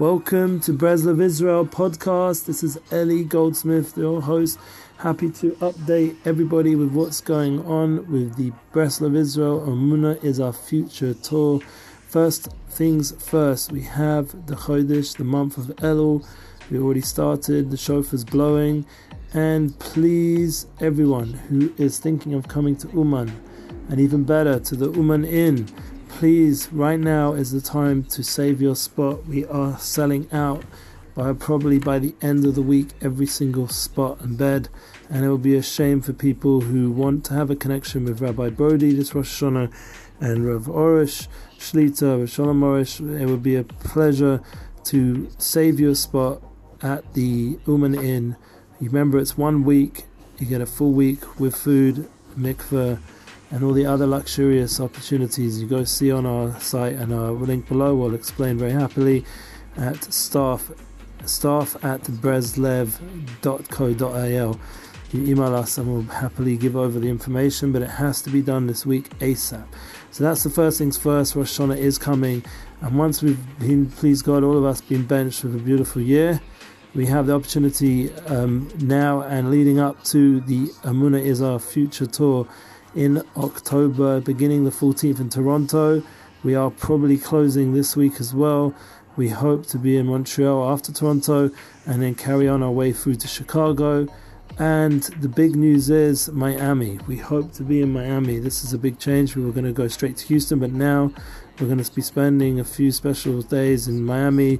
Welcome to Breslov Israel podcast. This is Ellie Goldsmith, your host. Happy to update everybody with what's going on with the Breslov Israel. Amuna is our future tour. First things first, we have the Chodesh, the month of Elul. We already started, the shofar's blowing. And please, everyone who is thinking of coming to Uman, and even better, to the Uman Inn, please, right now is the time to save your spot. We are selling out by probably by the end of the week every single spot and bed, and it will be a shame for people who want to have a connection with Rabbi Brody this Rosh Hashanah and Rav Arush Shlita, Rav Shalom Arush. It would be a pleasure to save your spot at the Uman Inn. Remember, it's one week. You get a full week with food, mikveh and all the other luxurious opportunities. You go see on our site and our link below will explain very happily at staff staff at breslev.co.il you email us and we'll happily give over the information but it has to be done this week asap so that's the first things first. Rosh hashanah is coming. And once we've been please god all of us been benched with a beautiful year we have the opportunity um, now and leading up to the Amuna is our future tour in October, beginning the 14th in Toronto. We are probably closing this week as well. We hope to be in Montreal after Toronto and then carry on our way through to Chicago. And the big news is Miami. We hope to be in Miami. This is a big change. We were going to go straight to Houston, but now we're going to be spending a few special days in Miami,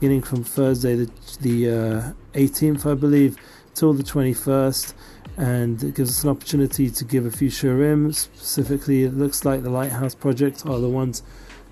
beginning from Thursday, the, the uh, 18th, I believe, till the 21st and it gives us an opportunity to give a few shiurim. Specifically, it looks like the Lighthouse Project are the ones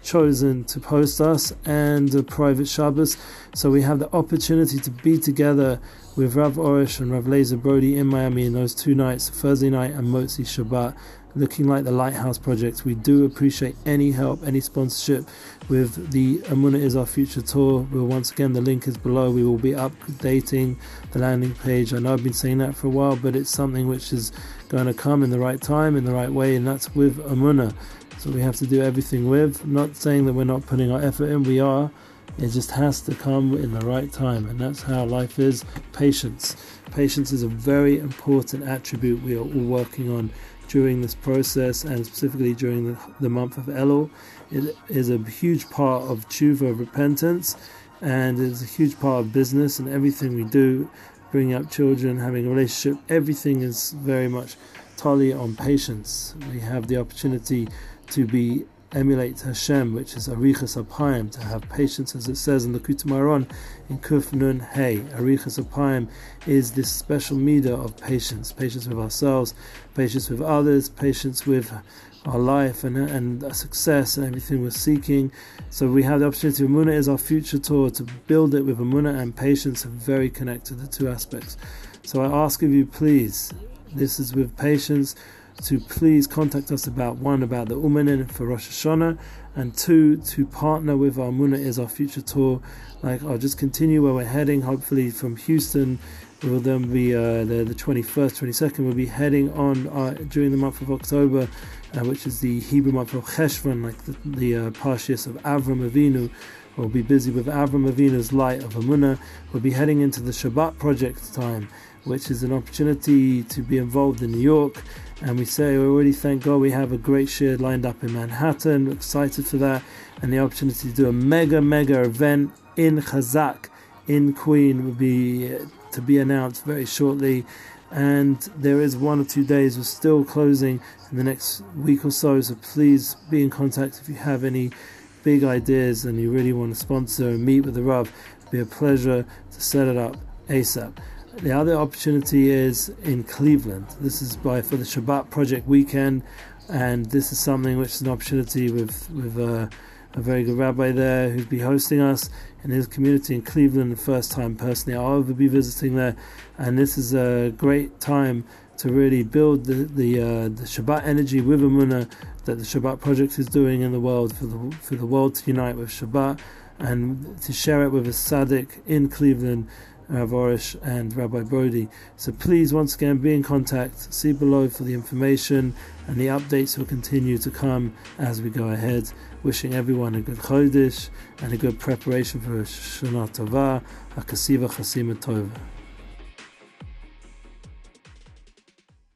chosen to post us and the private Shabbos. So we have the opportunity to be together with Rav Arush and Rav Lazer Brody in Miami in those two nights, Thursday night and Motzi Shabbat looking like the Lighthouse Project. We do appreciate any help, any sponsorship with the Amuna is Our Future tour. We'll once again, the link is below. We will be updating the landing page. I know I've been saying that for a while, but it's something which is going to come in the right time, in the right way, and that's with Amuna. So we have to do everything with. Not saying that we're not putting our effort in, we are. It just has to come in the right time, and that's how life is. Patience. Patience is a very important attribute we are all working on during this process and specifically during the, the month of Elul. It is a huge part of tshuva, repentance, and it's a huge part of business and everything we do, bringing up children, having a relationship, everything is very much totally on patience. We have the opportunity to be emulate Hashem, which is Arichas Apayim, to have patience, as it says in the Kutamaron in Kuf Nun Hey. Arichas Apayim is this special meter of patience, patience with ourselves, patience with others, patience with our life and and success and everything we're seeking. So we have the opportunity. Amuna is our future tour to build it with Amuna and patience are very connected, the two aspects. So I ask of you, please, this is with patience to please contact us about one about the Uman Inn for Rosh Hashanah, and two to partner with our Muna is our future tour. Like I'll just continue where we're heading. Hopefully from Houston, we will then be uh, the the 21st, 22nd. We'll be heading on uh, during the month of October, uh, which is the Hebrew month of Cheshvan, like the, the uh, of Avram Avinu. We'll be busy with Avram Avinu's light of Amunah. We'll be heading into the Shabbat project time, which is an opportunity to be involved in New York and we say we already thank God we have a great share lined up in Manhattan. We're excited for that and the opportunity to do a mega mega event in Chazak in Queen will be uh, to be announced very shortly. And there is one or two days we're still closing in the next week or so. So please be in contact if you have any big ideas and you really want to sponsor and meet with the Rav. It'd be a pleasure to set it up ASAP. The other opportunity is in Cleveland. This is by for the Shabbat Project weekend, and this is something which is an opportunity with with uh, a very good rabbi there who'd be hosting us in his community in Cleveland. The first time personally, I'll ever be visiting there, and this is a great time to really build the the, uh, the Shabbat energy with Amuna that the Shabbat Project is doing in the world for the for the world to unite with Shabbat and to share it with a tzaddik in Cleveland Rav Arush and Rabbi Brody. So please, once again, be in contact. See below for the information, and the updates will continue to come as we go ahead. Wishing everyone a good Chodesh and a good preparation for Shana Tova, a Kasiva Chasima Tova.